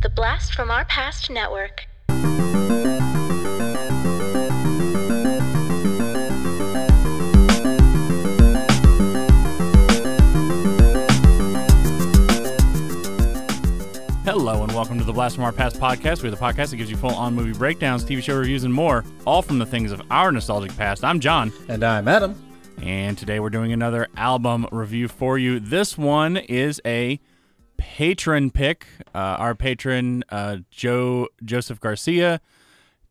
The Blast from Our Past Network. Hello and welcome to the Blast from Our Past podcast. We're the podcast that gives you full on movie breakdowns, TV show reviews, and more, all from the things of our nostalgic past. I'm John, And I'm Adam. and today we're doing another album review for you. This one is a patron pick. Uh, our patron, uh, Joe Joseph Garcia,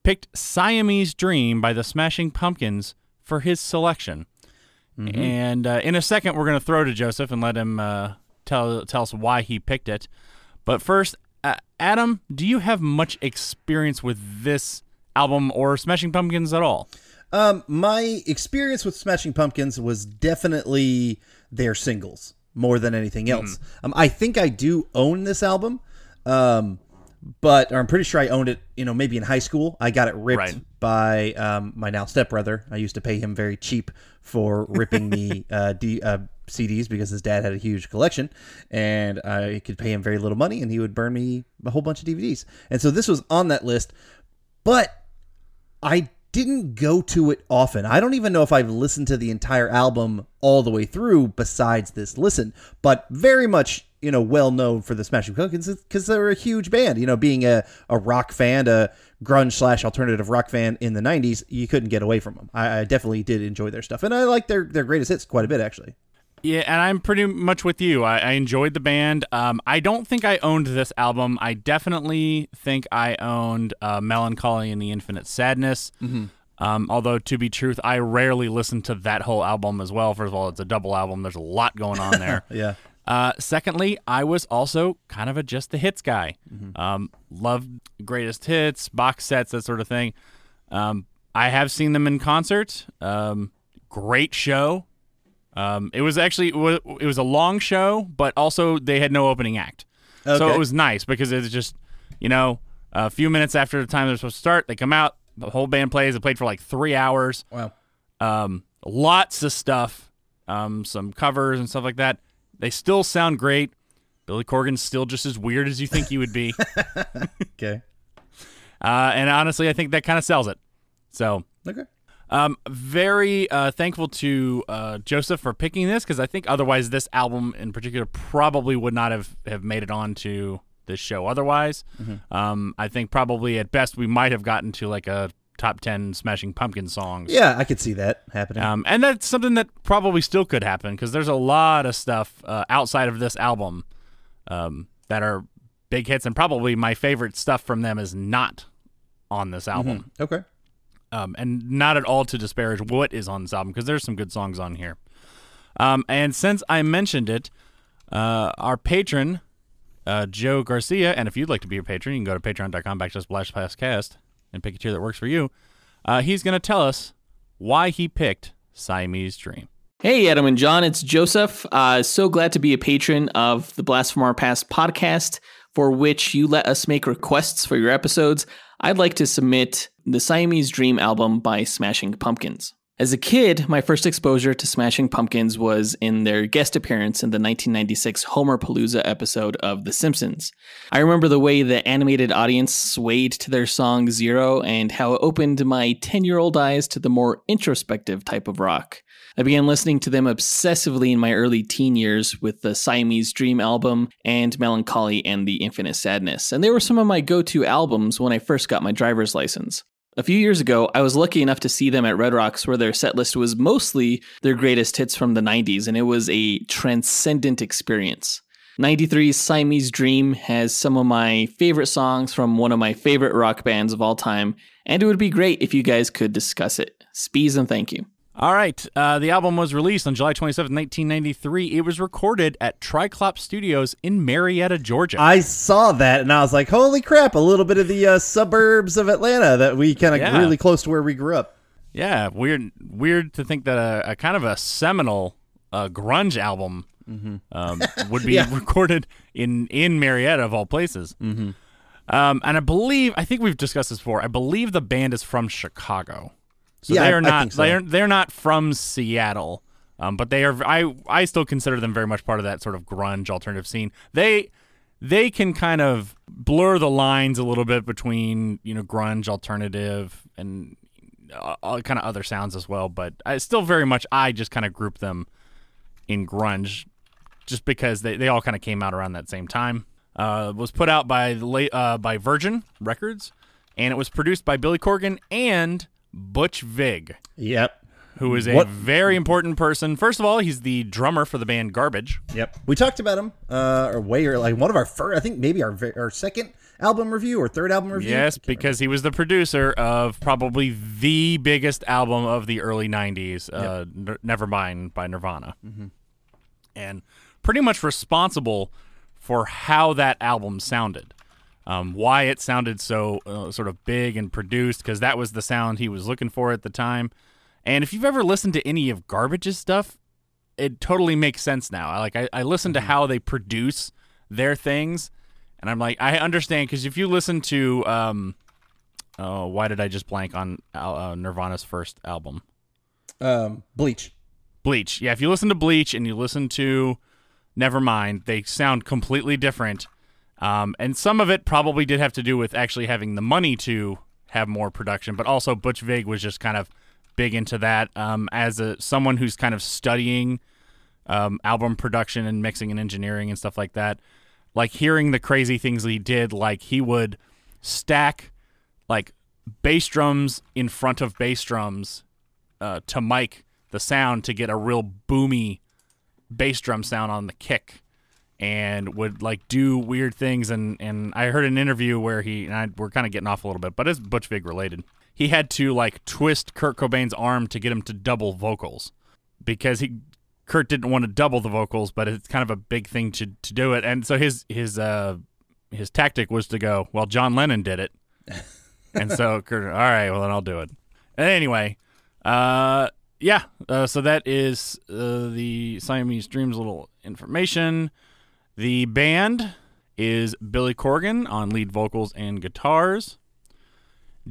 picked Siamese Dream by the Smashing Pumpkins for his selection. And uh, in a second, we're going to throw to Joseph and let him uh, tell tell us why he picked it. But first, uh, Adam, do you have much experience with this album or Smashing Pumpkins at all? Um, my experience with Smashing Pumpkins was definitely their singles more than anything else. Um, I think I do own this album, um, but I'm pretty sure I owned it. You know, maybe in high school, I got it ripped Right. by um, my now stepbrother. I used to pay him very cheap for ripping me uh, D, uh, CDs because his dad had a huge collection, and I could pay him very little money, and he would burn me a whole bunch of DVDs. And so this was on that list, but I didn't go to it often. I don't even know if I've listened to the entire album all the way through besides this listen, but very much, you know, well known for the Smashing Pumpkins because they're a huge band. You know, being a, a rock fan, a grunge slash alternative rock fan in the 90s, you couldn't get away from them. I, I definitely did enjoy their stuff. And I like their, their greatest hits quite a bit, actually. Yeah, and I'm pretty much with you. I, I enjoyed the band. Um, I don't think I owned this album. I definitely think I owned uh, Melancholy and the Infinite Sadness. Um, although, to be truth, I rarely listen to that whole album as well. First of all, it's a double album. There's a lot going on there. Yeah. Uh, secondly, I was also kind of a just the hits guy. Um, loved greatest hits, box sets, that sort of thing. Um, I have seen them in concert. Um, great show. Um, it was actually it was, it was a long show, but also they had no opening act, so it was nice because it's just you know a few minutes after the time they're supposed to start, they come out, the whole band plays. They played for like three hours. Wow. Um, lots of stuff, um, some covers and stuff like that. They still sound great. Billy Corgan's still just as weird as you think he would be. Okay. uh, and honestly, I think that kind of sells it. So, Okay. Um, very uh, thankful to uh, Joseph for picking this because I think otherwise this album in particular probably would not have, have made it onto this show otherwise. Um, I think probably at best we might have gotten to like a top 10 Smashing Pumpkin songs. Yeah, I could see that happening. Um, and that's something that probably still could happen because there's a lot of stuff uh, outside of this album um, that are big hits, and probably my favorite stuff from them is not on this album. okay. Um, and not at all to disparage what is on this album because there's some good songs on here. Um, and since I mentioned it, uh, our patron, uh, Joe Garcia, and if you'd like to be a patron, you can go to patreon.com backslash blastpastcast and pick a tier that works for you. Uh, he's going to tell us why he picked Siamese Dream. Hey, Adam and John, it's Joseph. Uh, so glad to be a patron of the Blast from Our Past podcast, for which you let us make requests for your episodes. I'd like to submit the Siamese Dream album by Smashing Pumpkins. As a kid, my first exposure to Smashing Pumpkins was in their guest appearance in the 1996 Homerpalooza episode of The Simpsons. I remember the way the animated audience swayed to their song Zero and how it opened my 10 year old eyes to the more introspective type of rock. I began listening to them obsessively in my early teen years with the Siamese Dream album and Melancholy and the Infinite Sadness, and they were some of my go to albums when I first got my driver's license. A few years ago, I was lucky enough to see them at Red Rocks where their set list was mostly their greatest hits from the 90s, and it was a transcendent experience. 93's Siamese Dream has some of my favorite songs from one of my favorite rock bands of all time, and it would be great if you guys could discuss it. Spees and thank you. All right. Uh, the album was released on July 27, 1993. It was recorded at Triclop Studios in Marietta, Georgia. I saw that and I was like, holy crap, a little bit of the uh, suburbs of Atlanta that we kind of Yeah. really close to where we grew up. yeah, weird weird to think that a, a kind of a seminal uh, grunge album um, would be Yeah. recorded in, in Marietta, of all places. Mm-hmm. Um, and I believe, I think we've discussed this before, I believe the band is from Chicago. So Yeah, they are I not think so. they're they're not from Seattle. Um, but they are I I still consider them very much part of that sort of grunge alternative scene. They they can kind of blur the lines a little bit between you know grunge, alternative, and uh, all kind of other sounds as well. But I still very much I just kind of group them in grunge, just because they, they all kind of came out around that same time. Uh, was put out by the late uh, by Virgin Records, and it was produced by Billy Corgan and Butch Vig, Yep. who is a What- very important person. First of all, he's the drummer for the band Garbage. Yep. We talked about him, uh, or way or like one of our first, I think maybe our our second album review or third album review. Yes, because he was the producer of probably the biggest album of the early '90s, uh, N- Nevermind by Nirvana, and pretty much responsible for how that album sounded, um, why it sounded so uh, sort of big and produced, because that was the sound he was looking for at the time. And if you've ever listened to any of Garbage's stuff, it totally makes sense now. I like I, I listen to how they produce their things, and I'm like I understand because if you listen to um, oh why did I just blank on uh, Nirvana's first album? Um, Bleach. Bleach. Yeah, if you listen to Bleach and you listen to Nevermind, they sound completely different. Um, and some of it probably did have to do with actually having the money to have more production, but also Butch Vig was just kind of big into that. Um, as a someone who's kind of studying um, album production and mixing and engineering and stuff like that, like hearing the crazy things he did, like he would stack like bass drums in front of bass drums uh, to mic the sound to get a real boomy bass drum sound on the kick and would like do weird things. And and I heard an interview where he and I, we're kind of getting off a little bit but it's Butch Vig related. He had to like twist Kurt Cobain's arm to get him to double vocals because he Kurt didn't want to double the vocals but it's kind of a big thing to to do it. And so his his uh his tactic was to go well John Lennon did it. And so Kurt all right well then I'll do it. Anyway uh yeah uh, so that is uh, the Siamese Dreams little information the band is Billy Corgan on lead vocals and guitars,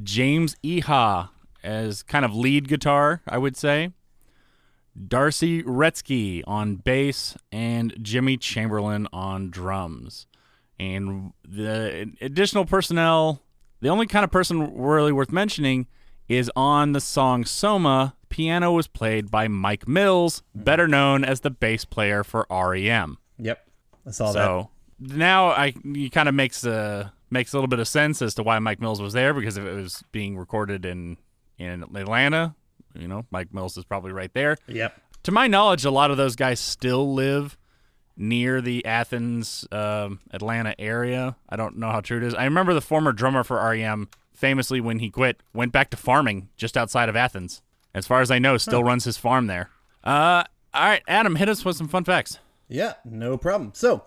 James Iha as kind of lead guitar, I would say, D'arcy Wretzky on bass, and Jimmy Chamberlin on drums. And the additional personnel, the only kind of person really worth mentioning is on the song Soma. Piano was played by Mike Mills, better known as the bass player for REM. Yep. I saw that. So now I it kind of makes a makes a little bit of sense as to why Mike Mills was there because if it was being recorded in in Atlanta, you know, Mike Mills is probably right there. Yep. To my knowledge, a lot of those guys still live near the Athens, um, Atlanta area. I don't know how true it is. I remember the former drummer for REM famously when he quit went back to farming just outside of Athens. As far as I know, still runs his farm there. Uh, all right, Adam, hit us with some fun facts. Yeah, no problem. So,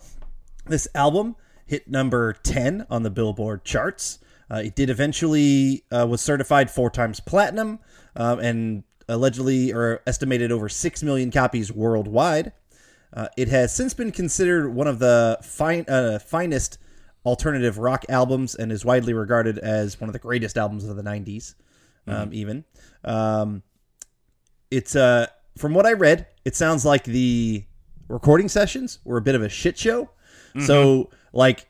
this album hit number 10 on the Billboard charts. Uh, it did eventually uh, was certified four times platinum um, and allegedly or estimated over 6 million copies worldwide. Uh, it has since been considered one of the fine, uh, finest alternative rock albums and is widely regarded as one of the greatest albums of the 90s, um, even. Um, it's uh from what I read, it sounds like the recording sessions were a bit of a shit show. So like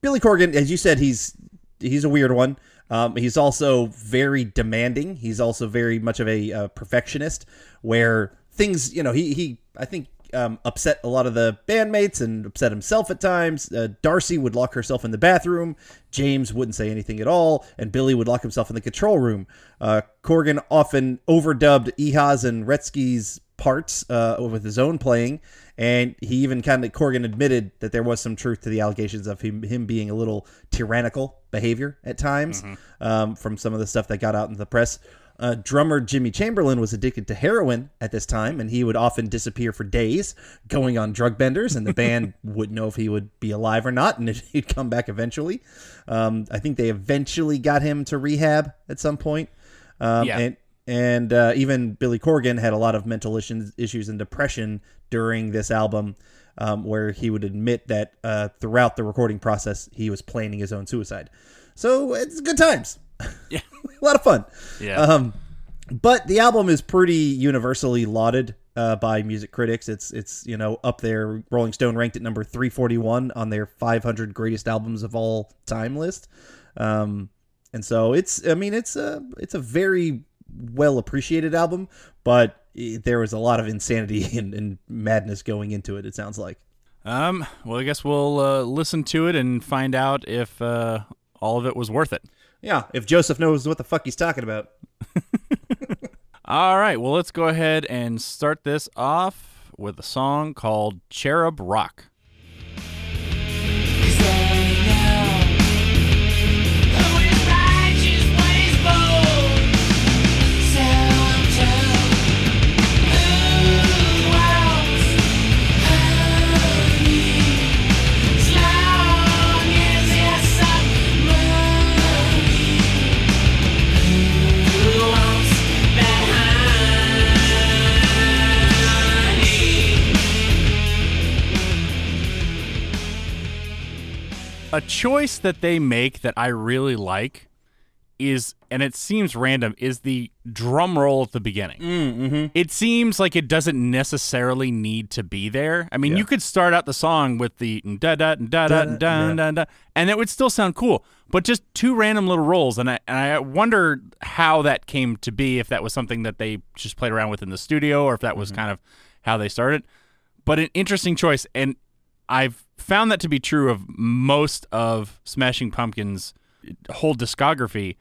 Billy Corgan, as you said, he's he's a weird one. Um, he's also very demanding. He's also very much of a uh, perfectionist, where things, you know, he he I think um, upset a lot of the bandmates and upset himself at times. Uh, D'arcy would lock herself in the bathroom. James wouldn't say anything at all, and Billy would lock himself in the control room. Uh, Corgan often overdubbed Iha's and Wretzky's parts uh, with his own playing, and he even kind of Corgan admitted that there was some truth to the allegations of him him being a little tyrannical behavior at times um, from some of the stuff that got out in the press. Uh, drummer Jimmy Chamberlin was addicted to heroin at this time, and he would often disappear for days, going on drug benders, and the band wouldn't know if he would be alive or not, and if he'd come back eventually. Um, I think they eventually got him to rehab at some point. Um, Yeah. And and uh, even Billy Corgan had a lot of mental issues, issues and depression during this album, um, where he would admit that uh, throughout the recording process he was planning his own suicide. So it's good times. Yeah. a lot of fun. Yeah. Um, but the album is pretty universally lauded uh, by music critics. It's it's you know up there. Rolling Stone ranked it number 341 on their 500 greatest albums of all time list. Um, and so it's I mean it's a it's a very well appreciated album, but there was a lot of insanity and, and madness going into it. It sounds like. Um, well, I guess we'll uh, listen to it and find out if uh, all of it was worth it. Yeah, if Joseph knows what the fuck he's talking about. All right, well, let's go ahead and start this off with a song called Cherub Rock. a choice that they make that I really like is, and it seems random, is the drum roll at the beginning. Mm, mm-hmm. It seems like it doesn't necessarily need to be there. I mean, yeah. you could start out the song with the da da da da da da da, and it would still sound cool. But just two random little rolls, and I and I wonder how that came to be. If that was something that they just played around with in the studio, or if that was mm-hmm. kind of how they started. But an interesting choice, and I've found that to be true of most of Smashing Pumpkins' whole discography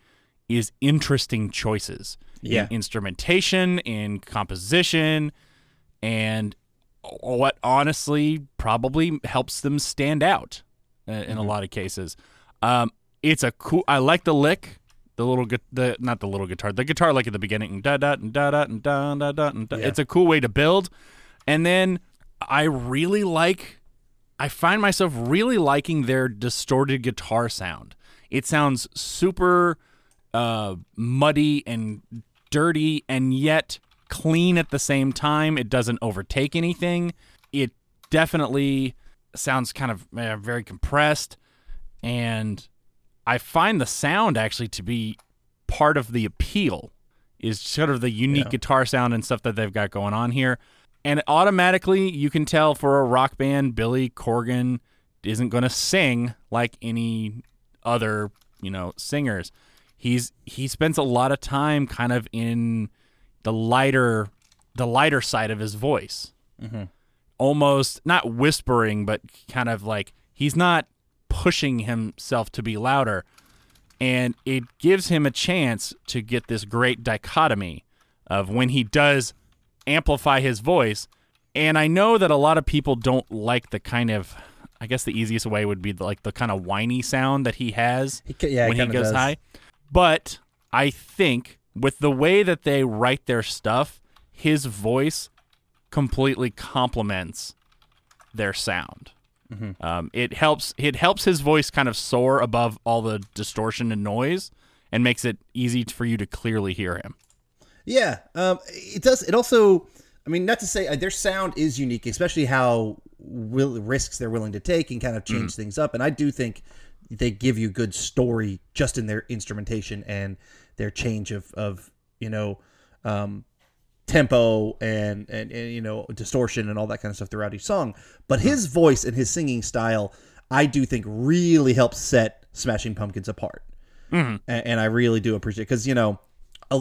is interesting choices yeah. in instrumentation, in composition, and what honestly probably helps them stand out uh, in mm-hmm. a lot of cases. Um, it's a cool. I like the lick, the little gu- the not the little guitar, the guitar like at the beginning da da da da da da da. da, da. It's a cool way to build, and then I really like I find myself really liking their distorted guitar sound. It sounds super uh, muddy and dirty, and yet clean at the same time. It doesn't overtake anything. It definitely sounds kind of uh, very compressed, and I find the sound actually to be part of the appeal. Is sort of the unique Yeah. guitar sound and stuff that they've got going on here. And automatically, you can tell for a rock band, Billy Corgan isn't going to sing like any other, you know, singers. He's he spends a lot of time kind of in the lighter, the lighter side of his voice, mm-hmm. almost not whispering, but kind of like he's not pushing himself to be louder, and it gives him a chance to get this great dichotomy of when he does amplify his voice. And I know that a lot of people don't like the kind of, I guess the easiest way would be the, like the kind of whiny sound that he has He yeah, when he goes does. high. But I think with the way that they write their stuff, his voice completely complements their sound. Mm-hmm. Um, it helps. It helps his voice kind of soar above all the distortion and noise, and makes it easy for you to clearly hear him. Yeah, um, it does. It also, I mean, not to say uh, their sound is unique, especially how will, risks they're willing to take and kind of change things up. And I do think they give you good story just in their instrumentation and their change of, of you know, um, tempo and, and and you know distortion and all that kind of stuff throughout each song. But his voice and his singing style, I do think, really helps set Smashing Pumpkins apart and, and I really do appreciate because you know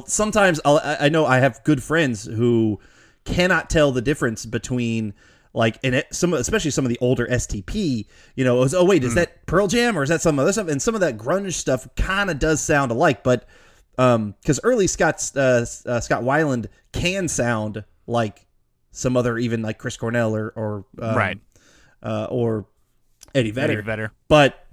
sometimes I'll, I know I have good friends who cannot tell the difference between like and it, some especially some of the older STP you know it was, oh wait is that Pearl Jam or is that some other stuff and some of that grunge stuff kind of does sound alike but um because early Scott's uh, uh, Scott Weiland can sound like some other even like Chris Cornell or or um, Right. uh, or Eddie Vedder Eddie Vedder. but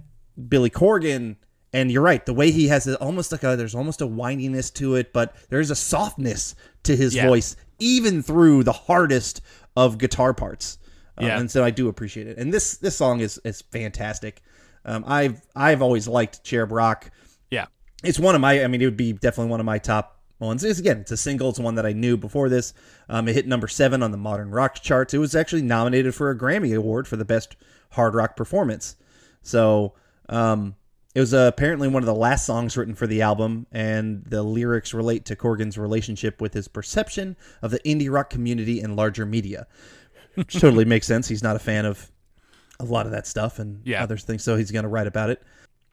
Billy Corgan, and you're right, the way he has it, almost like a there's almost a whininess to it, but there's a softness to his Yeah. voice, even through the hardest of guitar parts. Um, Yeah. and so I do appreciate it. And this this song is is fantastic. Um, I've I've always liked Cherub Rock. Yeah. It's one of my. I mean, it would be definitely one of my top ones. It's, again, it's a single. It's one that I knew before this. Um, it hit number seven on the modern rock charts. It was actually nominated for a Grammy Award for the best hard rock performance. So um, It was uh, apparently one of the last songs written for the album, and the lyrics relate to Corgan's relationship with his perception of the indie rock community and larger media. Which totally makes sense. He's not a fan of a lot of that stuff and Yeah. other things, so he's going to write about it.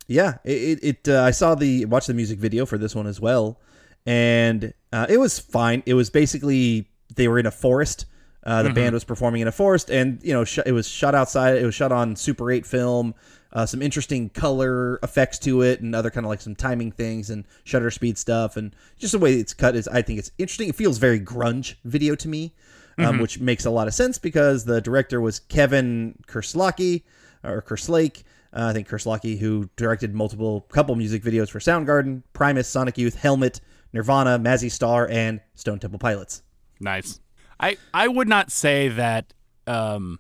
Yeah, it. it, uh, I saw the watched the music video for this one as well, and uh, it was fine. It was basically they were in a forest. Uh, the band was performing in a forest, and you know sh- it was shot outside. It was shot on Super 8 film. Uh, some interesting color effects to it, and other kind of like some timing things and shutter speed stuff, and just the way it's cut is. I think it's interesting. It feels very grunge video to me, um, which makes a lot of sense because the director was Kevin Kerslake or Kerslake. Uh, I think Kerslake, who directed multiple couple music videos for Soundgarden, Primus, Sonic Youth, Helmet, Nirvana, Mazzy Star, and Stone Temple Pilots. Nice. I I would not say that um,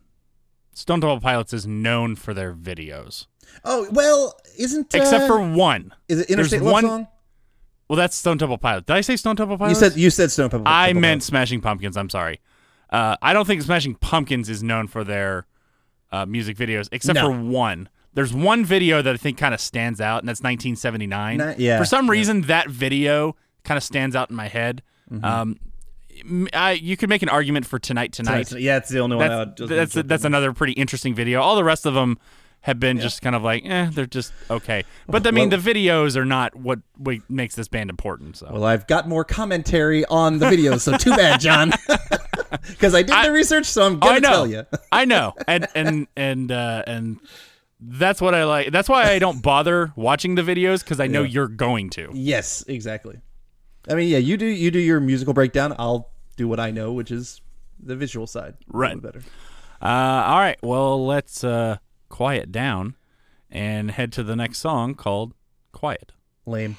Stone Temple Pilots is known for their videos, Oh well, isn't uh, except for one. is it there's Interstate Love one- Song? Well, that's Stone Temple Pilots. Did I say Stone Temple Pilots? You said you said Stone Temple. I Temple meant Pilots. Smashing Pumpkins. I'm sorry. Uh, I don't think Smashing Pumpkins is known for their uh, music videos, except No. for one. There's one video that I think kind of stands out, and that's 1979. Ni- yeah, For some yeah. reason, that video kind of stands out in my head. Mm-hmm. Um, I, you could make an argument for Tonight Tonight. Yeah, it's the only one. I would That's that's, that's another pretty interesting video. All the rest of them have been just kind of like, eh, they're just okay. But I mean, Well- the videos are not what, makes this band important. So Well, I've got more commentary on the videos, so too bad, John. Because I did I- the research, so I'm gonna tell you. I know, and and and uh, and that's what I like. That's why I don't bother watching the videos because I know Yeah. you're going to. yes, exactly. I mean, yeah, you do you do your musical breakdown. I'll do what I know, which is the visual side. Right. Better. Uh, all right, well, let's uh, quiet down and head to the next song called "Quiet." Lame.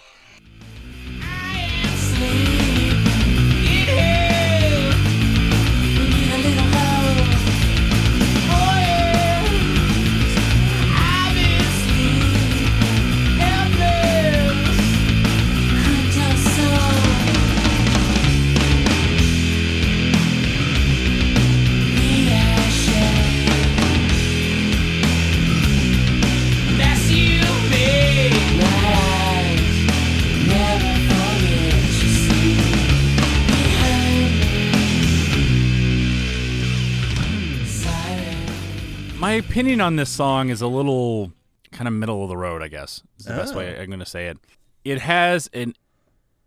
Opinion on this song is a little kind of middle of the road, I guess. Is the best way oh. I'm going to say it. It has an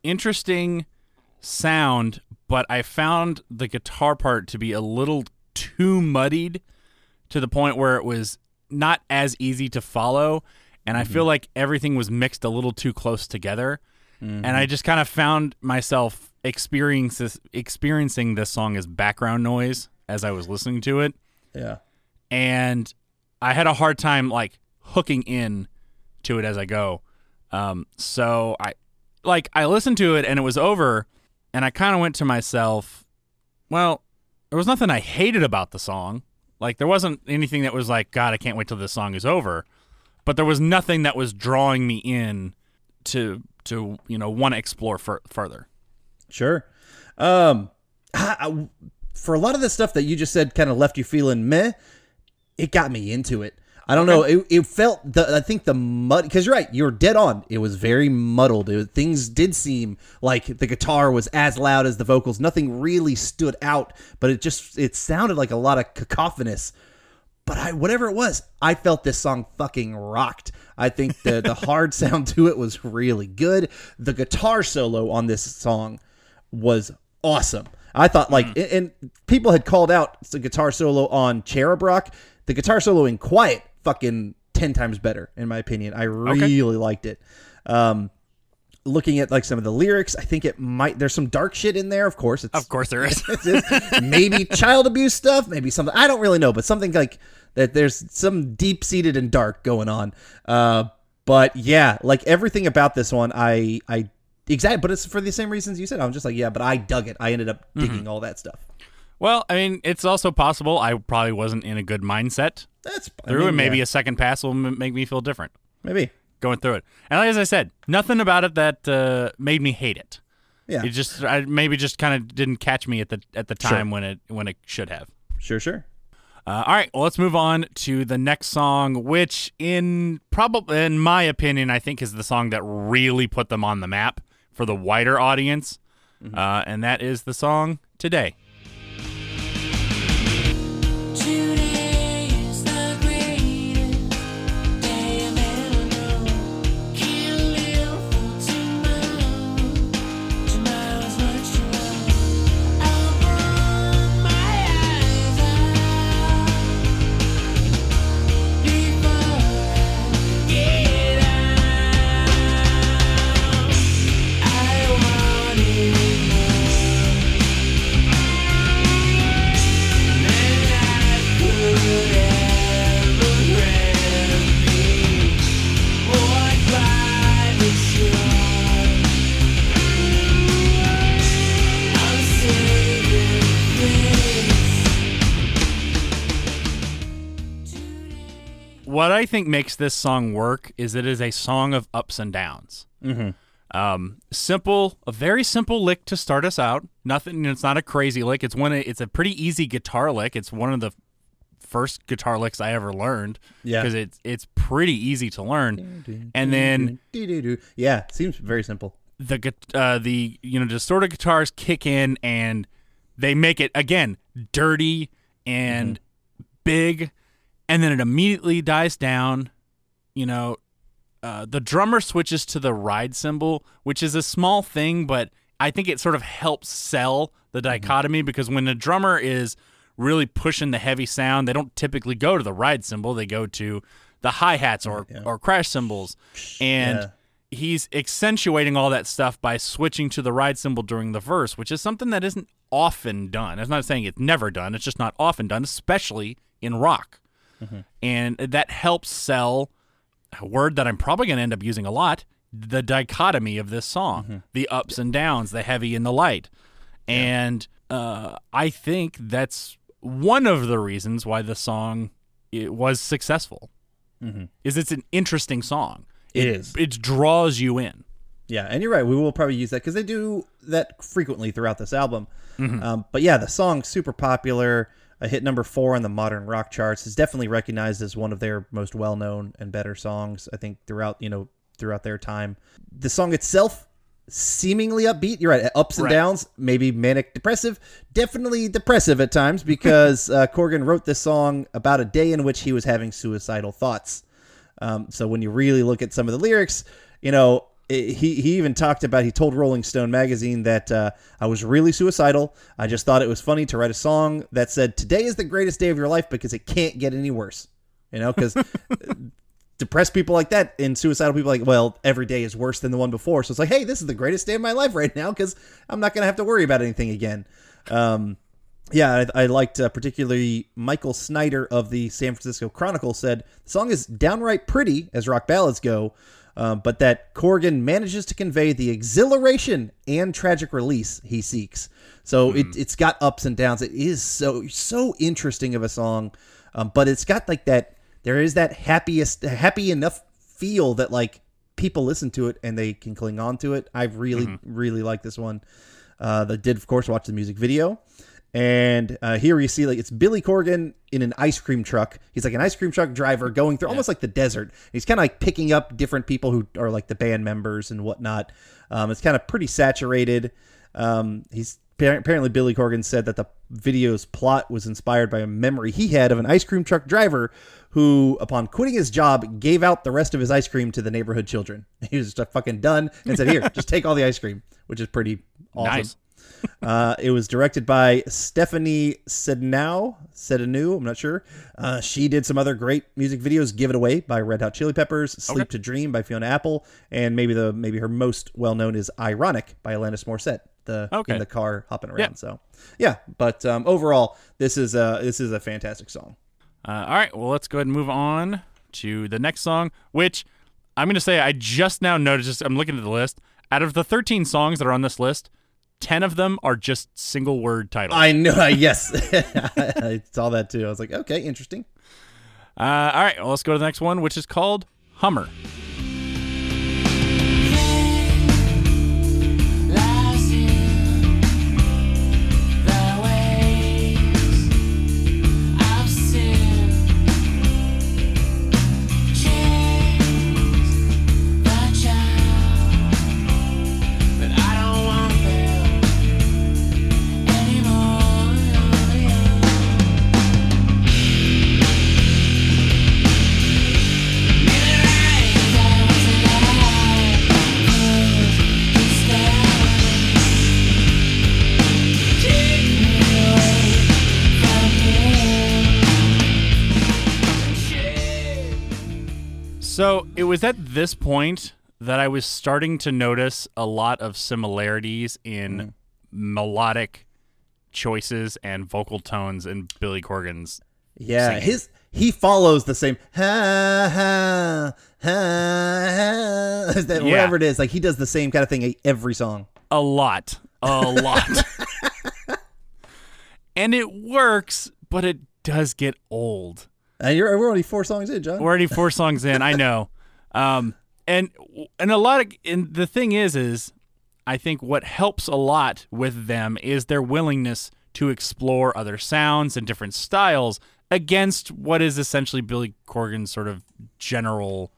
interesting sound, but I found the guitar part to be a little too muddied to the point where it was not as easy to follow. And I feel mm-hmm. like everything was mixed a little too close together. And I mm-hmm. just kind of found myself experience this, experiencing this song as background noise as I was listening to it Yeah. And I had a hard time like hooking in to it as I go. Um, so I like I listened to it and it was over, and I kind of went to myself, well, there was nothing I hated about the song. Like there wasn't anything that was like, God, I can't wait till this song is over. But there was nothing that was drawing me in to to you know want to explore fur- further. Sure. Um, I, I- for a lot of the stuff that you just said, kind of left you feeling meh. It got me into it. I don't know. It, it felt the. I think the mud because you're right. You're dead on. It was very muddled. Was- things did seem like the guitar was as loud as the vocals. Nothing really stood out, but it just it sounded like a lot of cacophonous. But I, whatever it was, I felt this song fucking rocked. I think the the hard sound to it was really good. The guitar solo on this song was awesome. I thought like, hmm. and, and people had called out the guitar solo on Cherub Rock. The guitar solo in Quiet, fucking ten times better in my opinion. I really liked it. Um, looking at like some of the lyrics, I think it might. There's some dark shit in there. Of course, it's Of course, there is. maybe child abuse stuff, maybe something I don't really know, but something like that. There's some deep seated and dark going on. Uh, but yeah, like everything about this one, I I exactly, but it's for the same reasons you said. I'm just like, yeah, but I dug it. I ended up digging all that stuff. Well, I mean, it's also possible I probably wasn't in a good mindset That's I through, mean, and maybe yeah, a second pass will m- make me feel different. maybe going through it. And like, as I said, nothing about it that uh, made me hate it. yeah, It just I maybe just kind of didn't catch me at the at the time when it when it should have. sure, sure. Uh, all right, well, let's move on to the next song, which, in probably, in my opinion, I think is the song that really put them on the map for the wider audience, uh, and that is the song. Today What I think makes this song work is it is a song of ups and downs. Mm-hmm. Um, simple, a very simple lick to start us out. Nothing. It's not a crazy lick. It's one. It's a pretty easy guitar lick. It's one of the first guitar licks I ever learned. Yeah. because it's it's pretty easy to learn. And then yeah, seems very simple. the uh, the you know distorted guitars kick in and they make it again dirty and big, and then it immediately dies down. You know, uh, the drummer switches to the ride cymbal, which is a small thing, but I think it sort of helps sell the dichotomy because when the drummer is really pushing the heavy sound, they don't typically go to the ride cymbal; they go to the hi hats or or crash cymbals, and Yeah. he's accentuating all that stuff by switching to the ride cymbal during the verse, which is something that isn't often done. I'm not saying it's never done; it's just not often done, especially in rock, and that helps sell a word that I'm probably going to end up using a lot the dichotomy of this song, the ups and downs, the heavy and the light. And uh, I think that's one of the reasons why the song it was successful. Is it's an interesting song. It is. It draws you in. Yeah, and you're right. We will probably use that because they do that frequently throughout this album. Mm-hmm. Um, but yeah, the song super popular. A hit number four on the modern rock charts is definitely recognized as one of their most well-known and better songs. I think throughout you know throughout their time. The song itself seemingly upbeat. You're right, ups and Right. downs, maybe manic depressive, definitely depressive at times because uh, Corgan wrote this song about a day in which he was having suicidal thoughts. Um, so when you really look at some of the lyrics, you know, he he even talked about he told Rolling Stone magazine that uh, I was really suicidal. I just thought it was funny to write a song that said today is the greatest day of your life because it can't get any worse. You know, because depressed people like that and suicidal people like well every day is worse than the one before. So it's like hey this is the greatest day of my life right now because I'm not gonna have to worry about anything again. Um, yeah, I, I liked uh, particularly Michael Snyder of the San Francisco Chronicle said the song is downright pretty as rock ballads go, uh, but that Corgan manages to convey the exhilaration and tragic release he seeks. So it, it's got ups and downs. It is so so interesting of a song, um, but it's got like that. There is that happiest happy enough feel that like people listen to it and they can cling on to it. I really really like this one. Uh, that did of course watch the music video. And uh, here you see like it's Billy Corgan in an ice cream truck. He's like an ice cream truck driver going through almost like the desert. He's kind of like picking up different people who are like the band members and whatnot. Um, it's kind of pretty saturated. Um, he's apparently Billy Corgan said that the video's plot was inspired by a memory he had of an ice cream truck driver who, upon quitting his job, gave out the rest of his ice cream to the neighborhood children. He was just fucking done and said, "Here, just take all the ice cream," which is pretty awesome. Nice. Uh, it was directed by Stephanie Sednaoui. Sedanu, I'm not sure. Uh, she did some other great music videos. "Give It Away" by Red Hot Chili Peppers, "Sleep to Dream" by Fiona Apple, and maybe the maybe her most well known is "Ironic" by Alanis Morissette. The Okay. in the car hopping around. Yeah. So yeah, but um, overall, this is a this is a fantastic song. Uh, all right, well, let's go ahead and move on to the next song, which I'm going to say I just now noticed. I'm looking at the list. Out of the 13 songs that are on this list, 10 of them are just single word titles. I know. Yes, I saw that too. I was like, okay, interesting. Uh, all right, well, let's go to the next one, which is called Hummer. Was at this point that I was starting to notice a lot of similarities in mm. melodic choices and vocal tones in Billy Corgan's. Yeah, singing. his he follows the same ha ha ha, ha that Yeah. whatever it is. Like he does the same kind of thing every song. A lot. A lot. and it works, but it does get old. And you're we're only four songs in, John. We're already four songs in. I know. Um, and and a lot of and the thing is is I think what helps a lot with them is their willingness to explore other sounds and different styles against what is essentially Billy Corgan's sort of general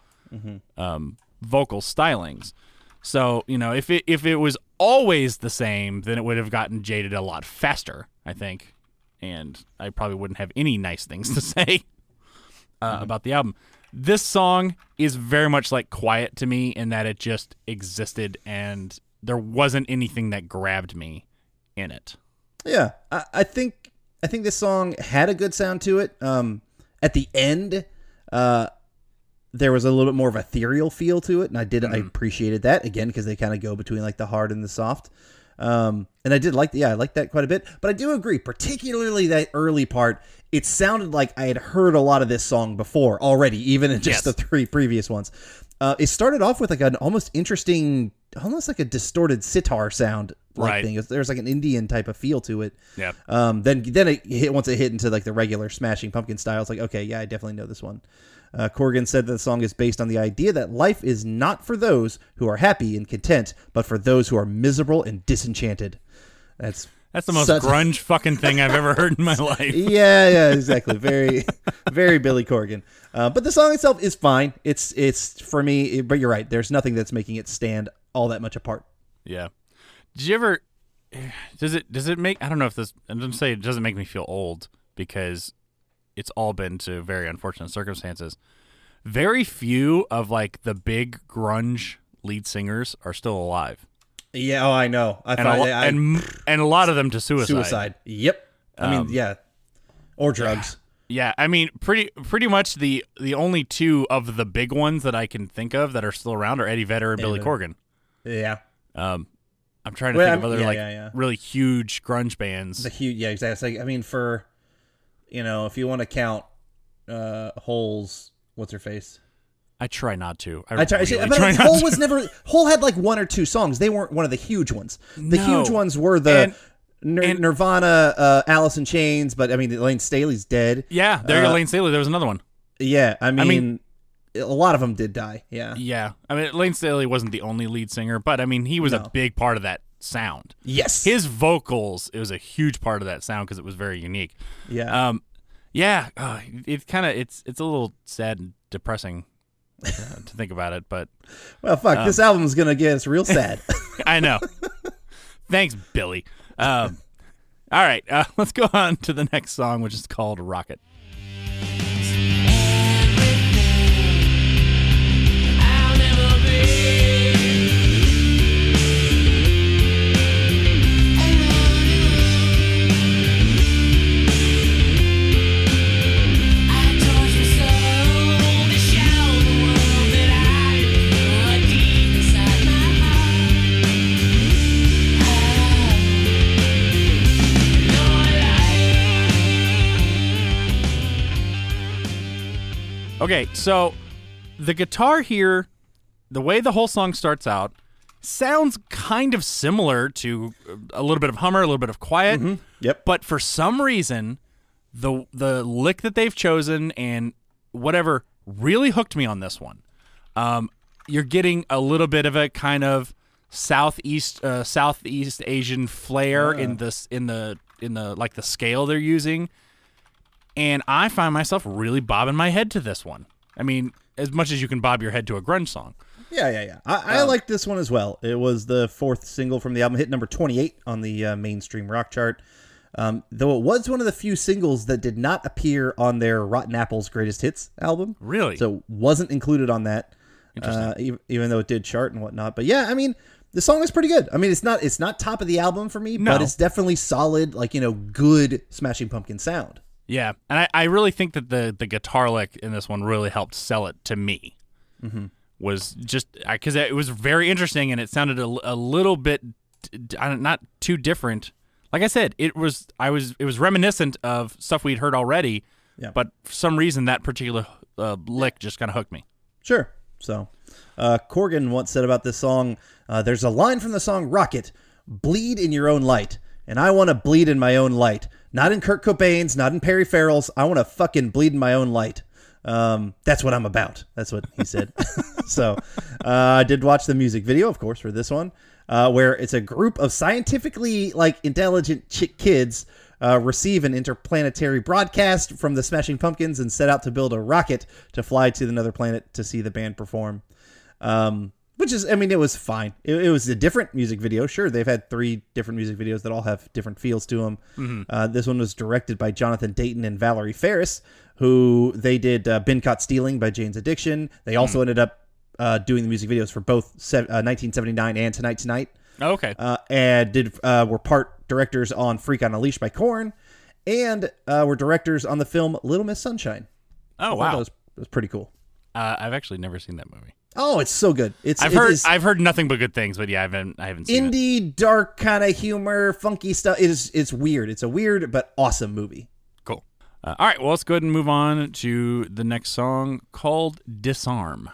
um, vocal stylings. So you know, if it if it was always the same, then it would have gotten jaded a lot faster. I think, and I probably wouldn't have any nice things to say uh, about the album. This song is very much like Quiet to me in that it just existed and there wasn't anything that grabbed me in it. Yeah, I, I think I think this song had a good sound to it. Um, at the end, uh, there was a little bit more of a ethereal feel to it, and I did I appreciated that again because they kind of go between like the hard and the soft. Um, and I did like yeah, I like that quite a bit. But I do agree, particularly that early part. It sounded like I had heard a lot of this song before already, even in just Yes. the three previous ones. Uh, it started off with like an almost interesting, almost like a distorted sitar sound like Right. thing. There's like an Indian type of feel to it. Yeah. Um, then then it hit once it hit into like the regular Smashing Pumpkin style. It's like okay, yeah, I definitely know this one. Uh, Corgan said that the song is based on the idea that life is not for those who are happy and content, but for those who are miserable and disenchanted. That's That's the most such- grunge fucking thing I've ever heard in my life. yeah, yeah, exactly. Very, very Billy Corgan. Uh, but the song itself is fine. It's it's for me. But you're right. There's nothing that's making it stand all that much apart. Yeah. Did you ever does it does it make I don't know if this I'm gonna say it doesn't make me feel old because it's all been to very unfortunate circumstances. Very few of like the big grunge lead singers are still alive. Yeah. Oh, I know. I And a, lo- I- and and a lot of them to suicide. suicide. Yep. I mean, yeah. Or drugs. Yeah, I mean, pretty pretty much the the only two of the big ones that I can think of that are still around are Eddie Vedder and Billy Vedder. Corgan. Yeah. Um, I'm trying to Well, think of I'm- other yeah, like yeah, yeah. really huge grunge bands. The huge. Yeah. Exactly. Like, I mean, for you know, if you want to count uh Hole's, what's her face? I try not to. I, I try, really but try Hole was never. Hole had like one or two songs. They weren't one of the huge ones. The No. huge ones were the And- Nir- and- Nirvana, uh, Alice in Chains. But I mean, Layne Staley's dead. Yeah, there Uh, Layne Staley. There was another one. Yeah, I mean, mean- a lot of them did die. Yeah. Yeah, I mean Layne Staley wasn't the only lead singer, but I mean he was a big part of that sound. Yes. His vocals, it was a huge part of that sound because it was very unique. yeah. Um, yeah, uh, it kind of it's it's a little sad and depressing uh, to think about it, but well, fuck. this um, album's gonna get us real sad. I know. Thanks, Billy. Um, all right, uh, let's go on to the next song, which is called Rocket. Okay, so the guitar here, the way the whole song starts out, sounds kind of similar to a little bit of Hummer, a little bit of Quiet. Yep. But for some reason, the the lick that they've chosen and whatever really hooked me on this one. Um, you're getting a little bit of a kind of southeast uh, Southeast Asian flair in this in the in the like the scale they're using and I find myself really bobbing my head to this one. I mean, as much as you can bob your head to a grunge song. Yeah, yeah, yeah. I, I like this one as well. It was the fourth single from the album, hit number 28 on the uh, mainstream rock chart. Um, though it was one of the few singles that did not appear on their Rotten Apples Greatest Hits album. Really? So wasn't included on that. Uh, even, even though it did chart and whatnot. But yeah, I mean, the song is pretty good. I mean, it's not it's not top of the album for me, No. but it's definitely solid, like, you know, good Smashing Pumpkin sound. Yeah, and I, I really think that the the guitar lick in this one really helped sell it to me. was just because it was very interesting and it sounded a, a little bit d- d- I don't- not too different. Like I said, it was I was it was reminiscent of stuff we'd heard already, Yeah. but for some reason that particular uh, lick just kind of hooked me. Sure. So, uh, Corgan once said about this song uh, there's a line from the song Rocket bleed in your own light. And I want to bleed in my own light. Not in Kurt Cobain's, not in Perry Farrell's. I want to fucking bleed in my own light. Um, that's what I'm about. That's what he said. so, uh, I did watch the music video, of course, for this one, uh, where it's a group of scientifically like intelligent kids uh, receive an interplanetary broadcast from the Smashing Pumpkins and set out to build a rocket to fly to another planet to see the band perform. Um, which is, I mean, it was fine. It, it was a different music video. Sure, they've had three different music videos that all have different feels to them. Uh, this one was directed by Jonathan Dayton and Valerie Faris, who they did uh, "Been Caught Stealing" by Jane's Addiction. They also ended up uh, doing the music videos for both se- uh, 1979 and Tonight Tonight Okay, uh, and did uh, were part directors on Freak on a Leash by Korn, and uh, were directors on the film Little Miss Sunshine. oh wow, that was, that was pretty cool. uh, I've actually never seen that movie. Oh, it's so good. It's I've it heard is I've heard nothing but good things, but yeah, I haven't I haven't seen it. indie dark kind of humor, funky stuff. It is it's weird. It's a weird but awesome movie. Cool. Uh, all right, well, let's go ahead and move on to the next song called "Disarm."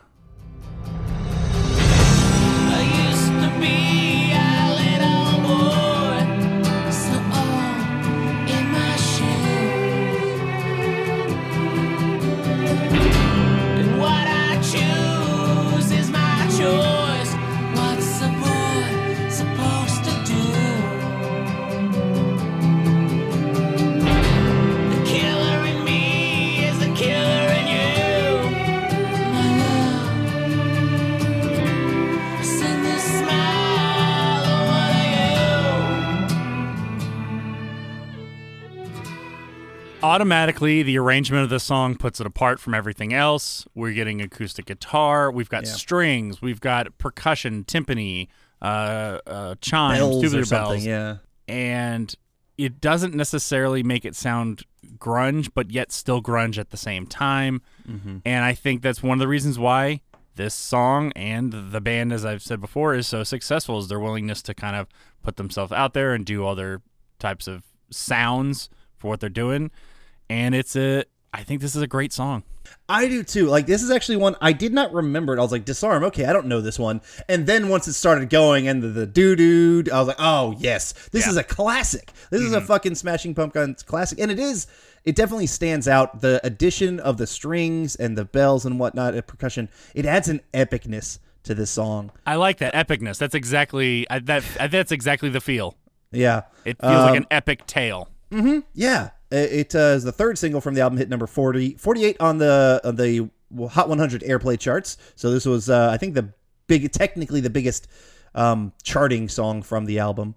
Automatically, the arrangement of the song puts it apart from everything else. We're getting acoustic guitar, we've got Yeah. strings, we've got percussion, timpani, uh, uh, chimes, Bells tubular or something. bells, Yeah. and it doesn't necessarily make it sound grunge, but yet still grunge at the same time. Mm-hmm. And I think that's one of the reasons why this song and the band, as I've said before, is so successful is their willingness to kind of put themselves out there and do other types of sounds for what they're doing. And it's a, I think this is a great song. I do too. Like this is actually one I did not remember it. I was like, disarm. Okay, I don't know this one. And then once it started going and the, the doo doo, I was like, oh yes, this Yeah. is a classic. This is a fucking Smashing Pumpkins classic, and it is. It definitely stands out. The addition of the strings and the bells and whatnot, and percussion, it adds an epicness to this song. I like that epicness. That's exactly that. That's exactly the feel. Yeah, It feels like Um, an epic tale. Yeah, it, uh, is the third single from the album, hit number 40, 48 on the on the Hot 100 airplay charts. So this was, uh, I think, the big, technically the biggest um, charting song from the album.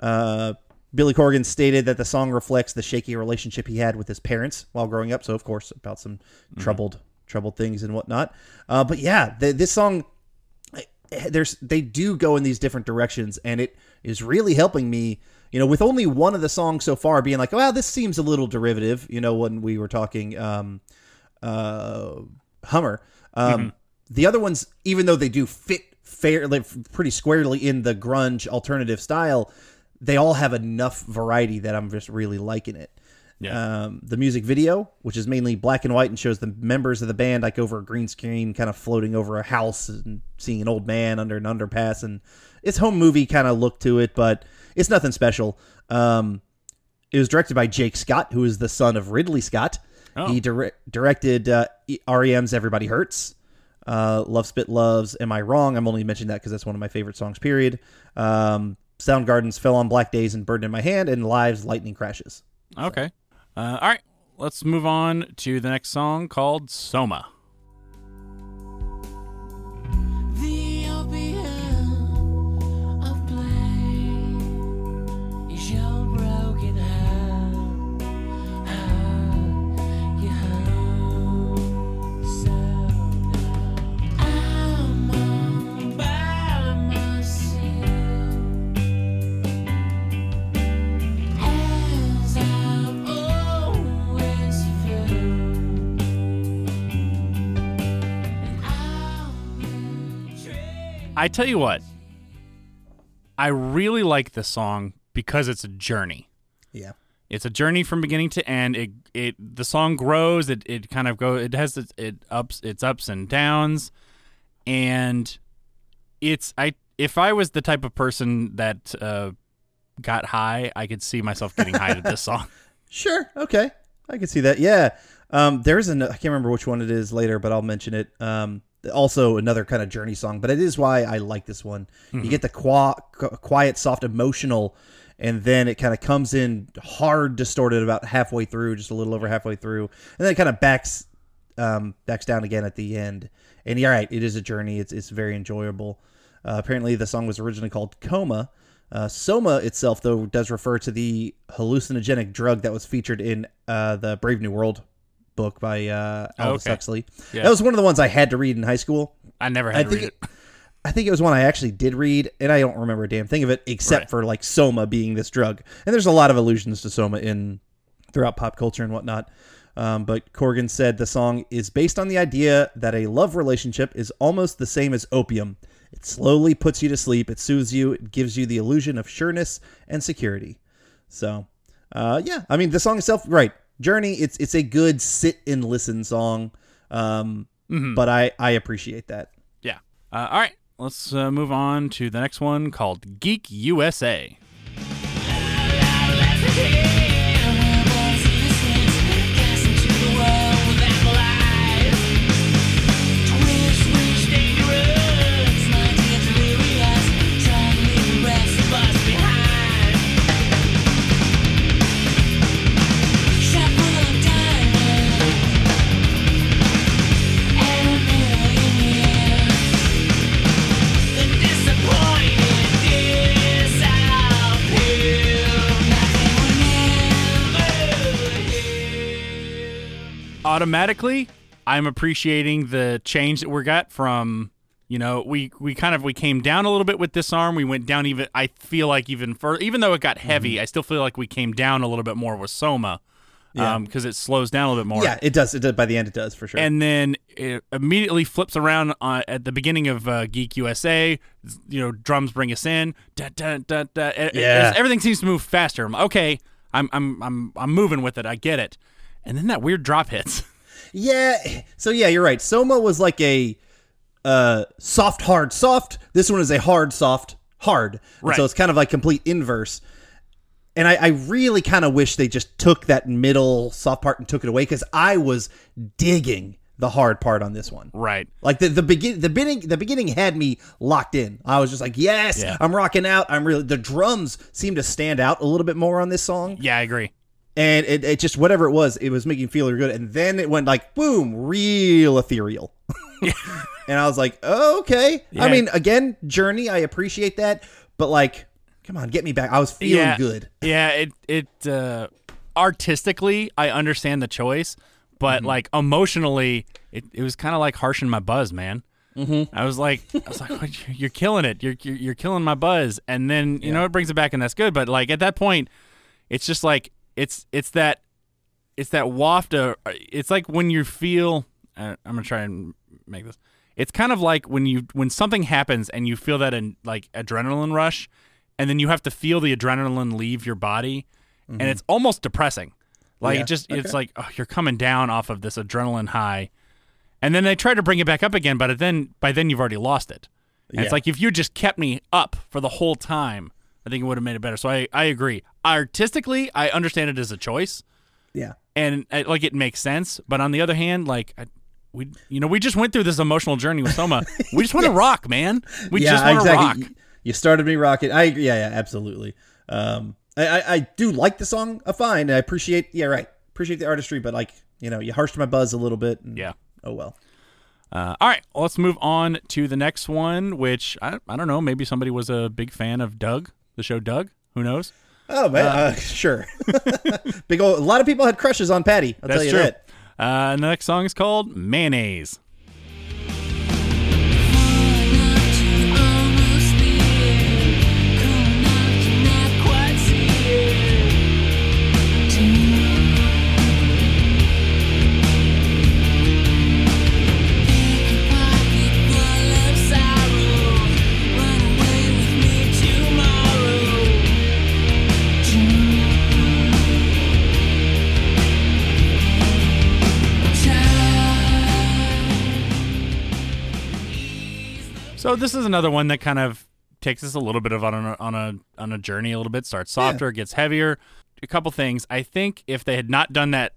Uh, Billy Corgan stated that the song reflects the shaky relationship he had with his parents while growing up. So, of course, about some troubled troubled things and whatnot. Uh, but yeah, the, this song there's they do go in these different directions and it is really helping me you know with only one of the songs so far being like well this seems a little derivative you know when we were talking um uh hummer. Um the other ones even though they do fit fair like pretty squarely in the grunge alternative style they all have enough variety that i'm just really liking it. Yeah. um, the music video, which is mainly black and white and shows the members of the band like over a green screen, kind of floating over a house and seeing an old man under an underpass, and it's home movie kind of look to it, but it's nothing special. Um, it was directed by Jake Scott, who is the son of Ridley Scott. Oh. He dire- directed uh, REM's "Everybody Hurts." Uh, Love Spit Love's. Am I Wrong? I'm only mentioning that because that's one of my favorite songs, period. Um, Soundgarden's Fell on Black Days and Burden in My Hand, and Live's Lightning Crashes. Okay. Uh, all right. Let's move on to the next song called Soma. I tell you what, I really like this song because it's a journey. Yeah. It's a journey from beginning to end. It it the song grows. It it kind of goes. It has its it ups its ups and downs, and it's I if I was the type of person that uh, got high, I could see myself getting high to this song. Sure. Okay. I can see that. Yeah. Um, there's an I can't remember which one it is later, but I'll mention it. Um, also another kind of journey song, but it is why I like this one. You get the qua- qu- quiet, soft, emotional, and then it kind of comes in hard, distorted about halfway through, just a little over halfway through, and then it kind of backs um, backs down again at the end. And you're right, it is a journey. It's it's very enjoyable. Uh, apparently, the song was originally called Coma. Uh, Soma itself, though, does refer to the hallucinogenic drug that was featured in uh, the Brave New World book by uh, Aldous Okay. Huxley. Yeah. That was one of the ones I had to read in high school. I never I had to think read it. it, I think it was one I actually did read, and I don't remember a damn thing of it except Right. for like Soma being this drug. And there's a lot of allusions to Soma in throughout pop culture and whatnot. Um, but Corgan said the song is based on the idea that a love relationship is almost the same as opium. It slowly puts you to sleep, it soothes you, it gives you the illusion of sureness and security. So, uh, yeah, I mean the song itself, right? Journey, it's it's a good sit and listen song. Um, but I I appreciate that. Yeah. Uh, all right. Let's uh, move on to the next one called Geek USA. Automatically i'm appreciating the change that we got from you know we we kind of we came down a little bit with Disarm we went down even i feel like even further even though it got heavy i still feel like we came down a little bit more with soma Yeah. because it slows down a little bit more Yeah, it does. It does. By the end, it does for sure. and then it immediately flips around uh, at the beginning of uh, Geek USA. You know, drums bring us in. Da, da, da, da. It- it- Yeah. everything seems to move faster. I'm, okay, I'm, I'm, I'm, I'm moving with it. I get it. And then that weird drop hits. yeah. So yeah, you're right. Soma was like a uh, soft, hard, soft. This one is a hard, soft, hard. Right. So it's kind of like complete inverse. And I, I really kind of wish they just took that middle soft part and took it away because I was digging the hard part on this one. right. Like the the begin the beginning the beginning had me locked in. I was just like, yes, Yeah. I'm rocking out. I'm really the drums seem to stand out a little bit more on this song. Yeah, I agree. And it, it just whatever it was, it was making me feel good. And then it went like boom, real ethereal. and I was like, oh, okay. I mean, again, journey, I appreciate that, but like, come on, get me back. I was feeling yeah, good. Yeah, it, it, uh, artistically, I understand the choice, but Mm-hmm. like emotionally, it, it was kind of like harshing my buzz, man. Mm-hmm. I was like, I was like, you're killing it. You're, you're you're killing my buzz. And then you know it brings it back, and that's good. But like at that point, it's just like it's it's that it's that waft of it's like when you feel. Uh, I'm gonna try and make this. It's kind of like when you when something happens and you feel that in like adrenaline rush, and then you have to feel the adrenaline leave your body, and it's almost depressing. Like Yeah, it just it's like oh, you're coming down off of this adrenaline high, and then they try to bring it back up again, but then by then you've already lost it. Yeah. It's like if you just kept me up for the whole time, I think it would have made it better. So I I agree. Artistically, I understand it as a choice Yeah. and uh, like it makes sense. But on the other hand, like I, we, you know, we just went through this emotional journey with Soma. We just want to rock, man. We yeah, just want to exactly. rock. You- started me rocking. I. Yeah, yeah, absolutely. Um, I, I, I do like the song a fine. I appreciate. Yeah, right. Appreciate the artistry, but like you know, you harshed my buzz a little bit. and- Yeah. Oh well. Uh, all right, well, let's move on to the next one, which I, I don't know. Maybe somebody was a big fan of Doug, the show Doug. Who knows? Oh man, uh, sure. Big old. A lot of people had crushes on Patty. I'll That's tell you true. that. Uh, and the next song is called Mayonnaise. So this is another one that kind of takes us a little bit of on a on a on a journey a little bit. Starts softer, gets heavier. A couple things. I think if they had not done that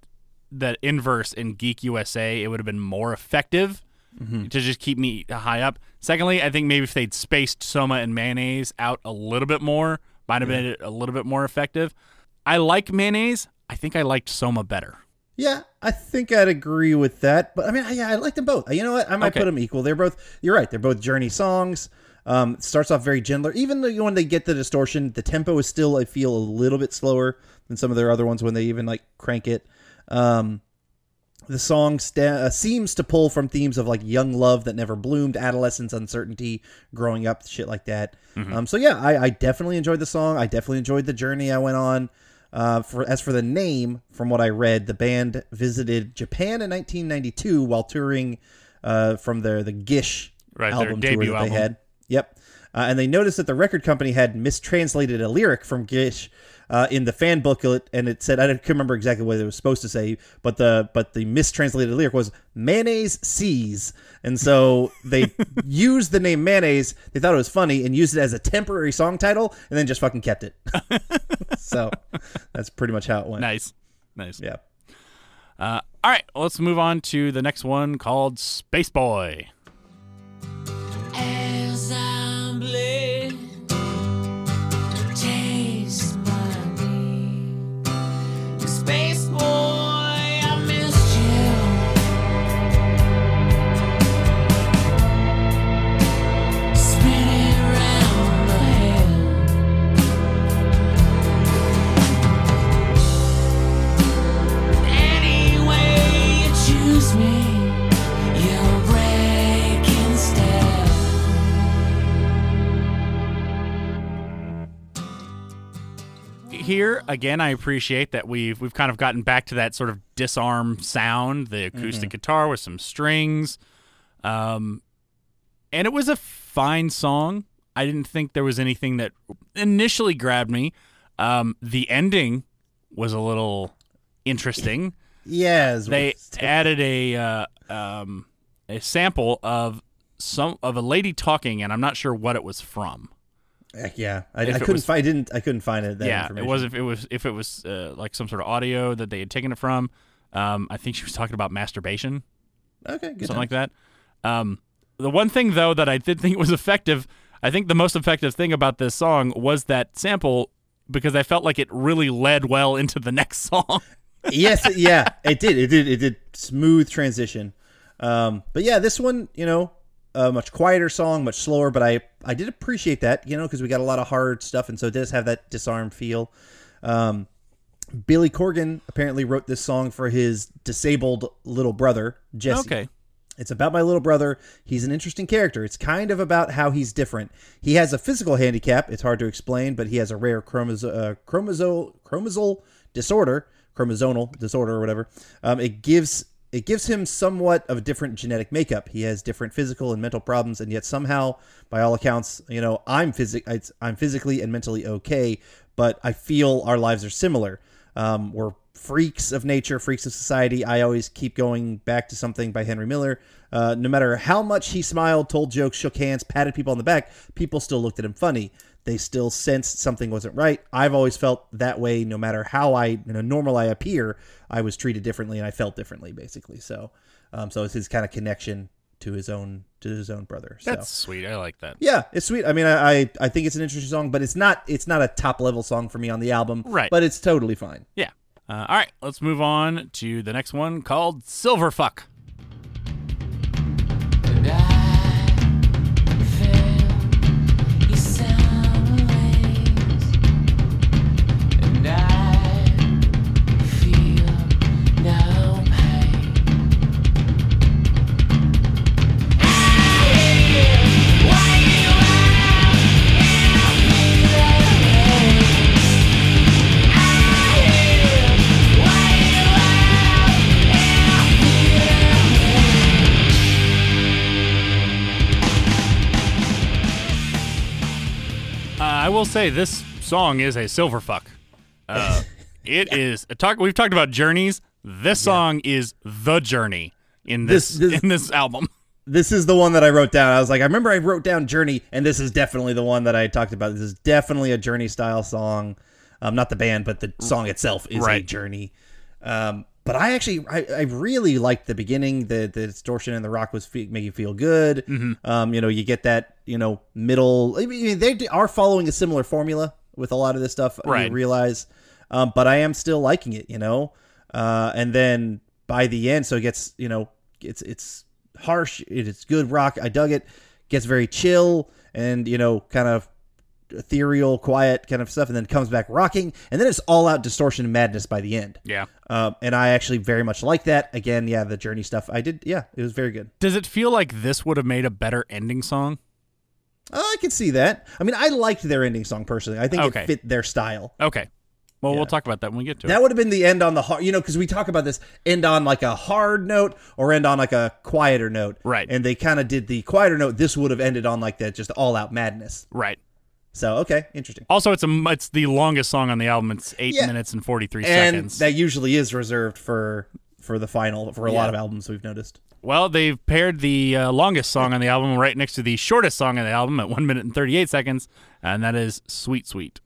that inverse in Geek USA, it would have been more effective mm-hmm. to just keep me high up. Secondly, I think maybe if they'd spaced Soma and Mayonnaise out a little bit more, might have been a little bit more effective. I like Mayonnaise. I think I liked Soma better. Yeah, I think I'd agree with that. But I mean, yeah, I like them both. You know what? I might Okay. put them equal. They're both. You're right. They're both Journey songs. Um, starts off very gentler. Even though when they get the distortion, the tempo is still I feel a little bit slower than some of their other ones when they even like crank it. Um, the song sta- uh, seems to pull from themes of like young love that never bloomed, adolescence, uncertainty, growing up, shit like that. Um, so yeah, I, I definitely enjoyed the song. I definitely enjoyed the journey I went on. Uh, for as for the name, from what I read, the band visited Japan in 1992 while touring uh, from their the Gish Right, their album tour debut that album. they had. Yep. Uh, and they noticed that the record company had mistranslated a lyric from Gish uh, in the fan booklet, and it said I don't remember exactly what it was supposed to say, but the but the mistranslated lyric was mayonnaise sees, and so they used the name mayonnaise. They thought it was funny and used it as a temporary song title, and then just fucking kept it. so that's pretty much how it went. Nice, nice. Yeah. Uh, all right, let's move on to the next one called Space Boy. Here again, I appreciate that we've we've kind of gotten back to that sort of disarm sound, the acoustic guitar with some strings, um, and it was a fine song. I didn't think there was anything that initially grabbed me. Um, the ending was a little interesting. Yes. they added a uh, um, a sample of some of a lady talking, and I'm not sure what it was from. Yeah. I, I couldn't was- find. I didn't. I couldn't find it. That yeah, information. it was if it was if it was uh, like some sort of audio that they had taken it from. Um, I think she was talking about masturbation, Okay. Good something like that. Um, the one thing though that I did think was effective, I think the most effective thing about this song was that sample because I felt like it really led well into the next song. yes, yeah, it did. It did. It did smooth transition. Um, but yeah, this one, you know, a much quieter song, much slower. But I, I did appreciate that, you know, because we got a lot of hard stuff, and so it does have that disarmed feel. Um, Billy Corgan apparently wrote this song for his disabled little brother Jesse. okay, It's about my little brother. He's an interesting character. It's kind of about how he's different. He has a physical handicap. It's hard to explain, but he has a rare chromoso- uh, chromosome chromosal disorder, chromosomal disorder or whatever. Um, it gives it gives him somewhat of a different genetic makeup. He has different physical and mental problems, and yet somehow, by all accounts, you know, I'm physic I'm physically and mentally okay, but I feel our lives are similar. Um, we're freaks of nature, freaks of society. I always keep going back to something by Henry Miller. Uh, no matter how much he smiled, told jokes, shook hands, patted people on the back, people still looked at him funny. They still sensed something wasn't right. I've always felt that way. No matter how I, you know, normal I appear, I was treated differently and I felt differently, basically. So, um, so it's his kind of connection to his own to his own brother. So. that's sweet. I like that. Yeah, it's sweet. I mean, I, I think it's an interesting song, but it's not it's not a top level song for me on the album. Right. But it's totally fine. Yeah. Uh, all right, let's move on to the next one called Silverfuck. And say this song is a silverfuck. Uh, it is a talk. We've talked about journeys. This song is the journey in this, This- this- in this album. this is the one that I wrote down. I was like, I remember I wrote down Journey, and this is definitely the one that I talked about. This is definitely a Journey style song. Um, not the band, but the song itself is a Journey. Um, but I actually, I, I really liked the beginning. The the distortion and the rock was fe- making you feel good. Um, you know, you get that you know middle. I mean, they are following a similar formula with a lot of this stuff. Right. You realize, um, but I am still liking it. You know, uh, and then by the end, so it gets you know, it's it's harsh. It's good rock. I dug it. Gets very chill and you know, kind of ethereal, quiet kind of stuff, and then comes back rocking, and then it's all out distortion and madness by the end. Yeah. Um, and I actually very much like that. Again, yeah, the journey stuff. I did. Yeah, it was very good. Does it feel like this would have made a better ending song? Oh, I can see that. I mean, I liked their ending song personally. I think Okay. it fit their style. Okay. Well, Yeah. we'll talk about that when we get to That it. That would have been the end on the hard, you know, because we talk about this end on like a hard note or end on like a quieter note, Right. And they kind of did the quieter note. This would have ended on like that, just all out madness. Right. So okay, interesting. Also, it's a it's the longest song on the album. It's eight Yeah. minutes and forty three And seconds. that usually is reserved for for the final for a lot of albums we've noticed. well, they've paired the uh, longest song on the album right next to the shortest song on the album at one minute and thirty eight seconds, and that is "Sweet Sweet."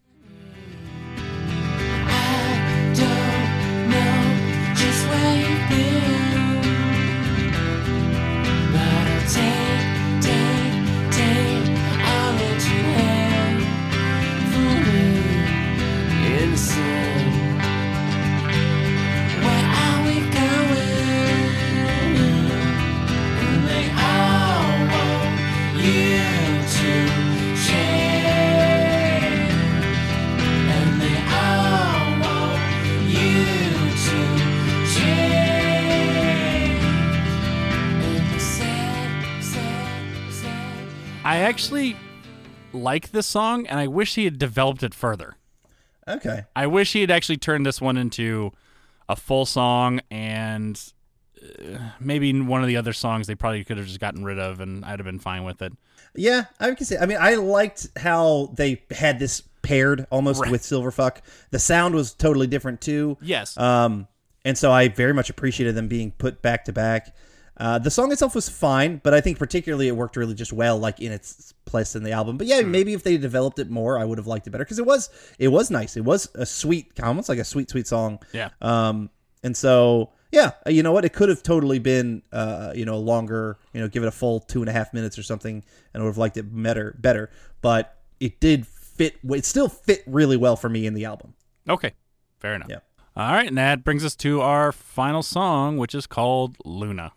I I actually like this song, and I wish he had developed it further. Okay, I wish he had actually turned this one into a full song and uh, maybe one of the other songs they probably could have just gotten rid of and I'd have been fine with it. yeah, I can say. I mean, I liked how they had this paired almost Right. with Silverfuck. The sound was totally different too. Yes. Um, and so I very much appreciated them being put back to back. Uh, the song itself was fine, but I think particularly it worked really just well, like in its place in the album. But yeah, maybe if they developed it more, I would have liked it better because it was it was nice. It was a sweet, almost like a sweet, sweet song. yeah. Um, and so yeah, uh, you know what? It could have totally been uh, you know longer. You know, give it a full two and a half minutes or something, and I would have liked it better. Better, but it did fit. It still fit really well for me in the album. Okay. Fair enough. Yeah. All right, and that brings us to our final song, which is called Luna.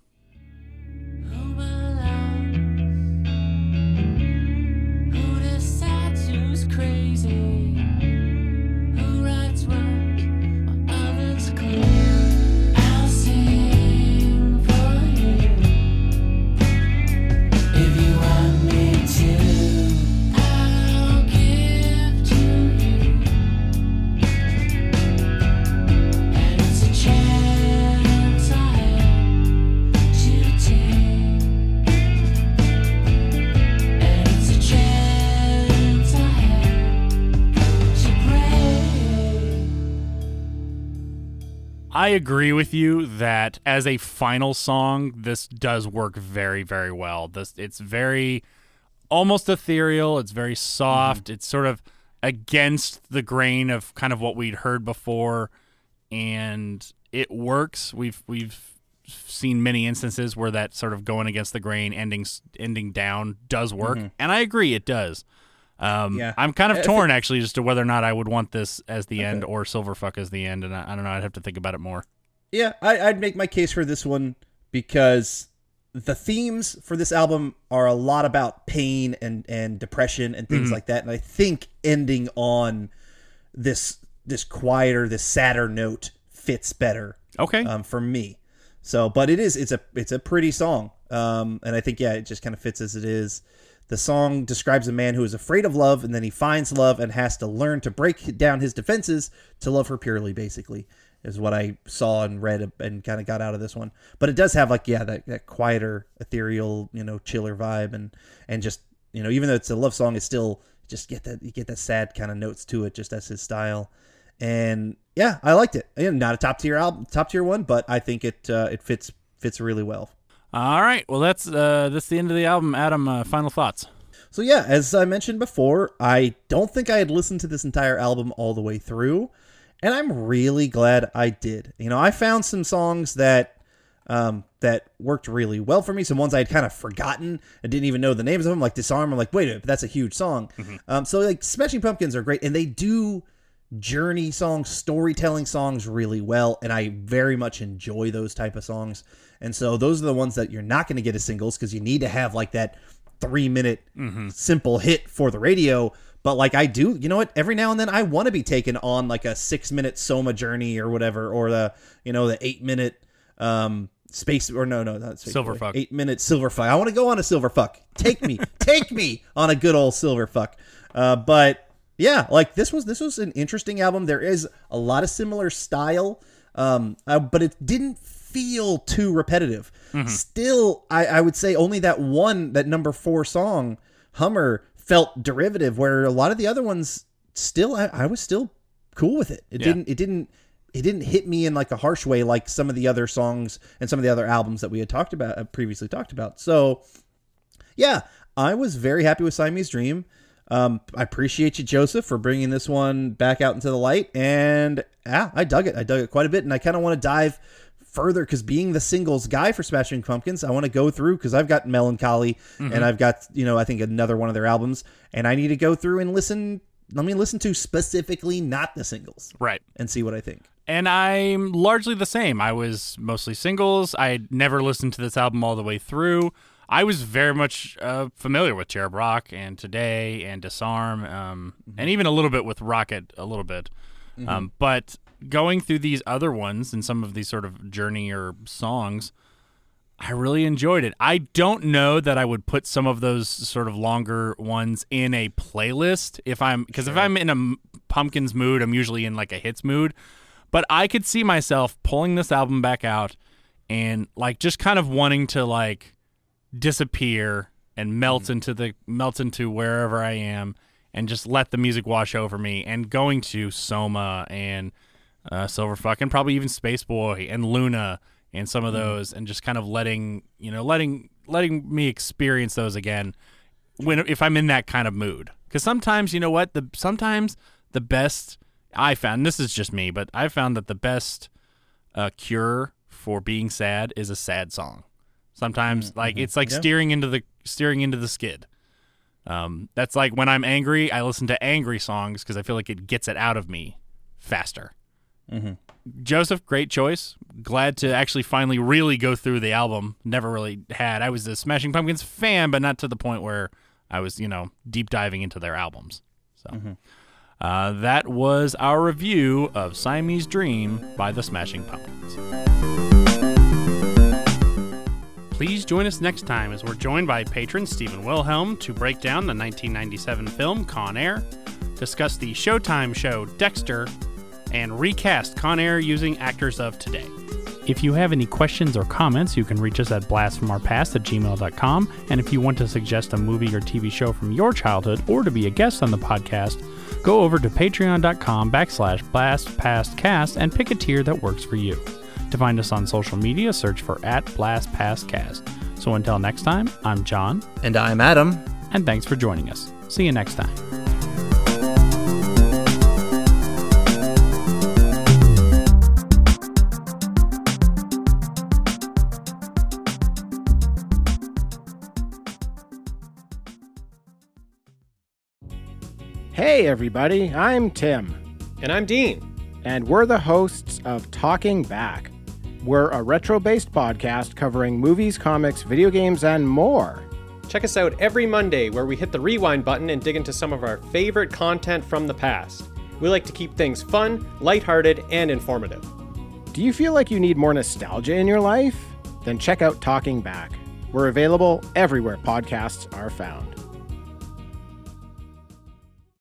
I agree with you that as a final song, this does work very, very well. This it's very almost ethereal. It's very soft. Mm-hmm. It's sort of against the grain of kind of what we'd heard before, and it works. We've we've seen many instances where that sort of going against the grain, ending ending down, does work, mm-hmm. and I agree it does. Um, Yeah. I'm kind of torn actually as to whether or not I would want this as the end or Silverfuck as the end, and I, I don't know. I'd have to think about it more. Yeah, I, I'd make my case for this one because the themes for this album are a lot about pain and and depression and things like that, and I think ending on this this quieter, this sadder note fits better Okay. um, for me. So, but it is it's a it's a pretty song, um, and I think yeah, it just kind of fits as it is. The song describes a man who is afraid of love, and then he finds love and has to learn to break down his defenses to love her purely. Basically, is what I saw and read and kind of got out of this one. But it does have like yeah that, that quieter, ethereal, you know, chiller vibe, and and just you know even though it's a love song, it's still just get that you get that sad kind of notes to it, just as his style and yeah, I liked it. Again, not a top tier album, top tier one, but I think it uh, it fits fits really well. All right. Well, that's uh, that's the end of the album. Adam, uh, final thoughts. So yeah, as I mentioned before, I don't think I had listened to this entire album all the way through, and I'm really glad I did. You know, I found some songs that um, that worked really well for me. Some ones I had kind of forgotten and didn't even know the names of them, like Disarm. I'm like, wait a minute, that's a huge song. Um, so like Smashing Pumpkins are great, and they do journey songs, storytelling songs really well, and I very much enjoy those type of songs. And so those are the ones that you're not going to get as singles because you need to have like that three minute simple hit for the radio. But like I do, you know what? Every now and then I want to be taken on like a six minute Soma journey or whatever, or the you know the eight minute um space or no no not space Silver fuck. eight minute silver fuck. I want to go on a silver fuck. Take me, take me on a good old silver fuck. Uh, but yeah, like this was this was an interesting album. There is a lot of similar style, um, uh, but it didn't feel too repetitive. Still, I, I would say only that one, that number four song, Hummer, felt derivative. Where a lot of the other ones, still, I, I was still cool with it. It Yeah. didn't. It didn't. It didn't hit me in like a harsh way, like some of the other songs and some of the other albums that we had talked about, uh, previously talked about. So, yeah, I was very happy with Siamese Dream. Um, I appreciate you, Joseph, for bringing this one back out into the light. And yeah, I dug it. I dug it quite a bit. And I kind of want to dive further because being the singles guy for Smashing Pumpkins, I want to go through because I've got Mellon Collie and I've got, you know, I think another one of their albums. And I need to go through and listen. Let me listen to specifically not the singles Right. and see what I think. And I'm largely the same. I was mostly singles. I never listened to this album all the way through. I was very much uh, familiar with Cherub Rock and Today and Disarm, um, and even a little bit with Rocket, a little bit. Um, but going through these other ones and some of these sort of journey or songs, I really enjoyed it. I don't know that I would put some of those sort of longer ones in a playlist if I'm because if I'm in a pumpkins mood, I'm usually in like a hits mood. But I could see myself pulling this album back out and like just kind of wanting to like disappear and melt into the melt into wherever I am and just let the music wash over me and going to Soma and uh, Silverfuck and probably even Space Boy and Luna and some of those and just kind of letting you know letting letting me experience those again when if I'm in that kind of mood. Because sometimes you know what the sometimes the best I found this is just me but I found that the best uh, cure for being sad is a sad song sometimes like it's like Yeah. steering into the steering into the skid um, that's like when I'm angry I listen to angry songs because I feel like it gets it out of me faster Joseph, great choice. Glad to actually finally really go through the album. Never really had. I was a Smashing Pumpkins fan, but not to the point where I was, you know, deep diving into their albums. So uh, that was our review of Siamese Dream by the Smashing Pumpkins. Please join us next time as we're joined by patron Stephen Wilhelm to break down the 1997 film Con Air, discuss the Showtime show Dexter, and recast Con Air using actors of today. If you have any questions or comments, you can reach us at blastfromourpast at gmail.com. And if you want to suggest a movie or TV show from your childhood or to be a guest on the podcast, go over to patreon.com backslash blastpastcast and pick a tier that works for you. To find us on social media, search for at Blast Past Cast. So until next time, I'm John, And I'm Adam. and thanks for joining us. See you next time. Hey, everybody, I'm Tim, And I'm Dean. and we're the hosts of Talking Back. We're a retro based podcast covering movies, comics, video games, and more. Check us out every Monday where we hit the rewind button and dig into some of our favorite content from the past. We like to keep things fun, lighthearted, and informative. Do you feel like you need more nostalgia in your life? Then check out Talking Back. We're available everywhere podcasts are found.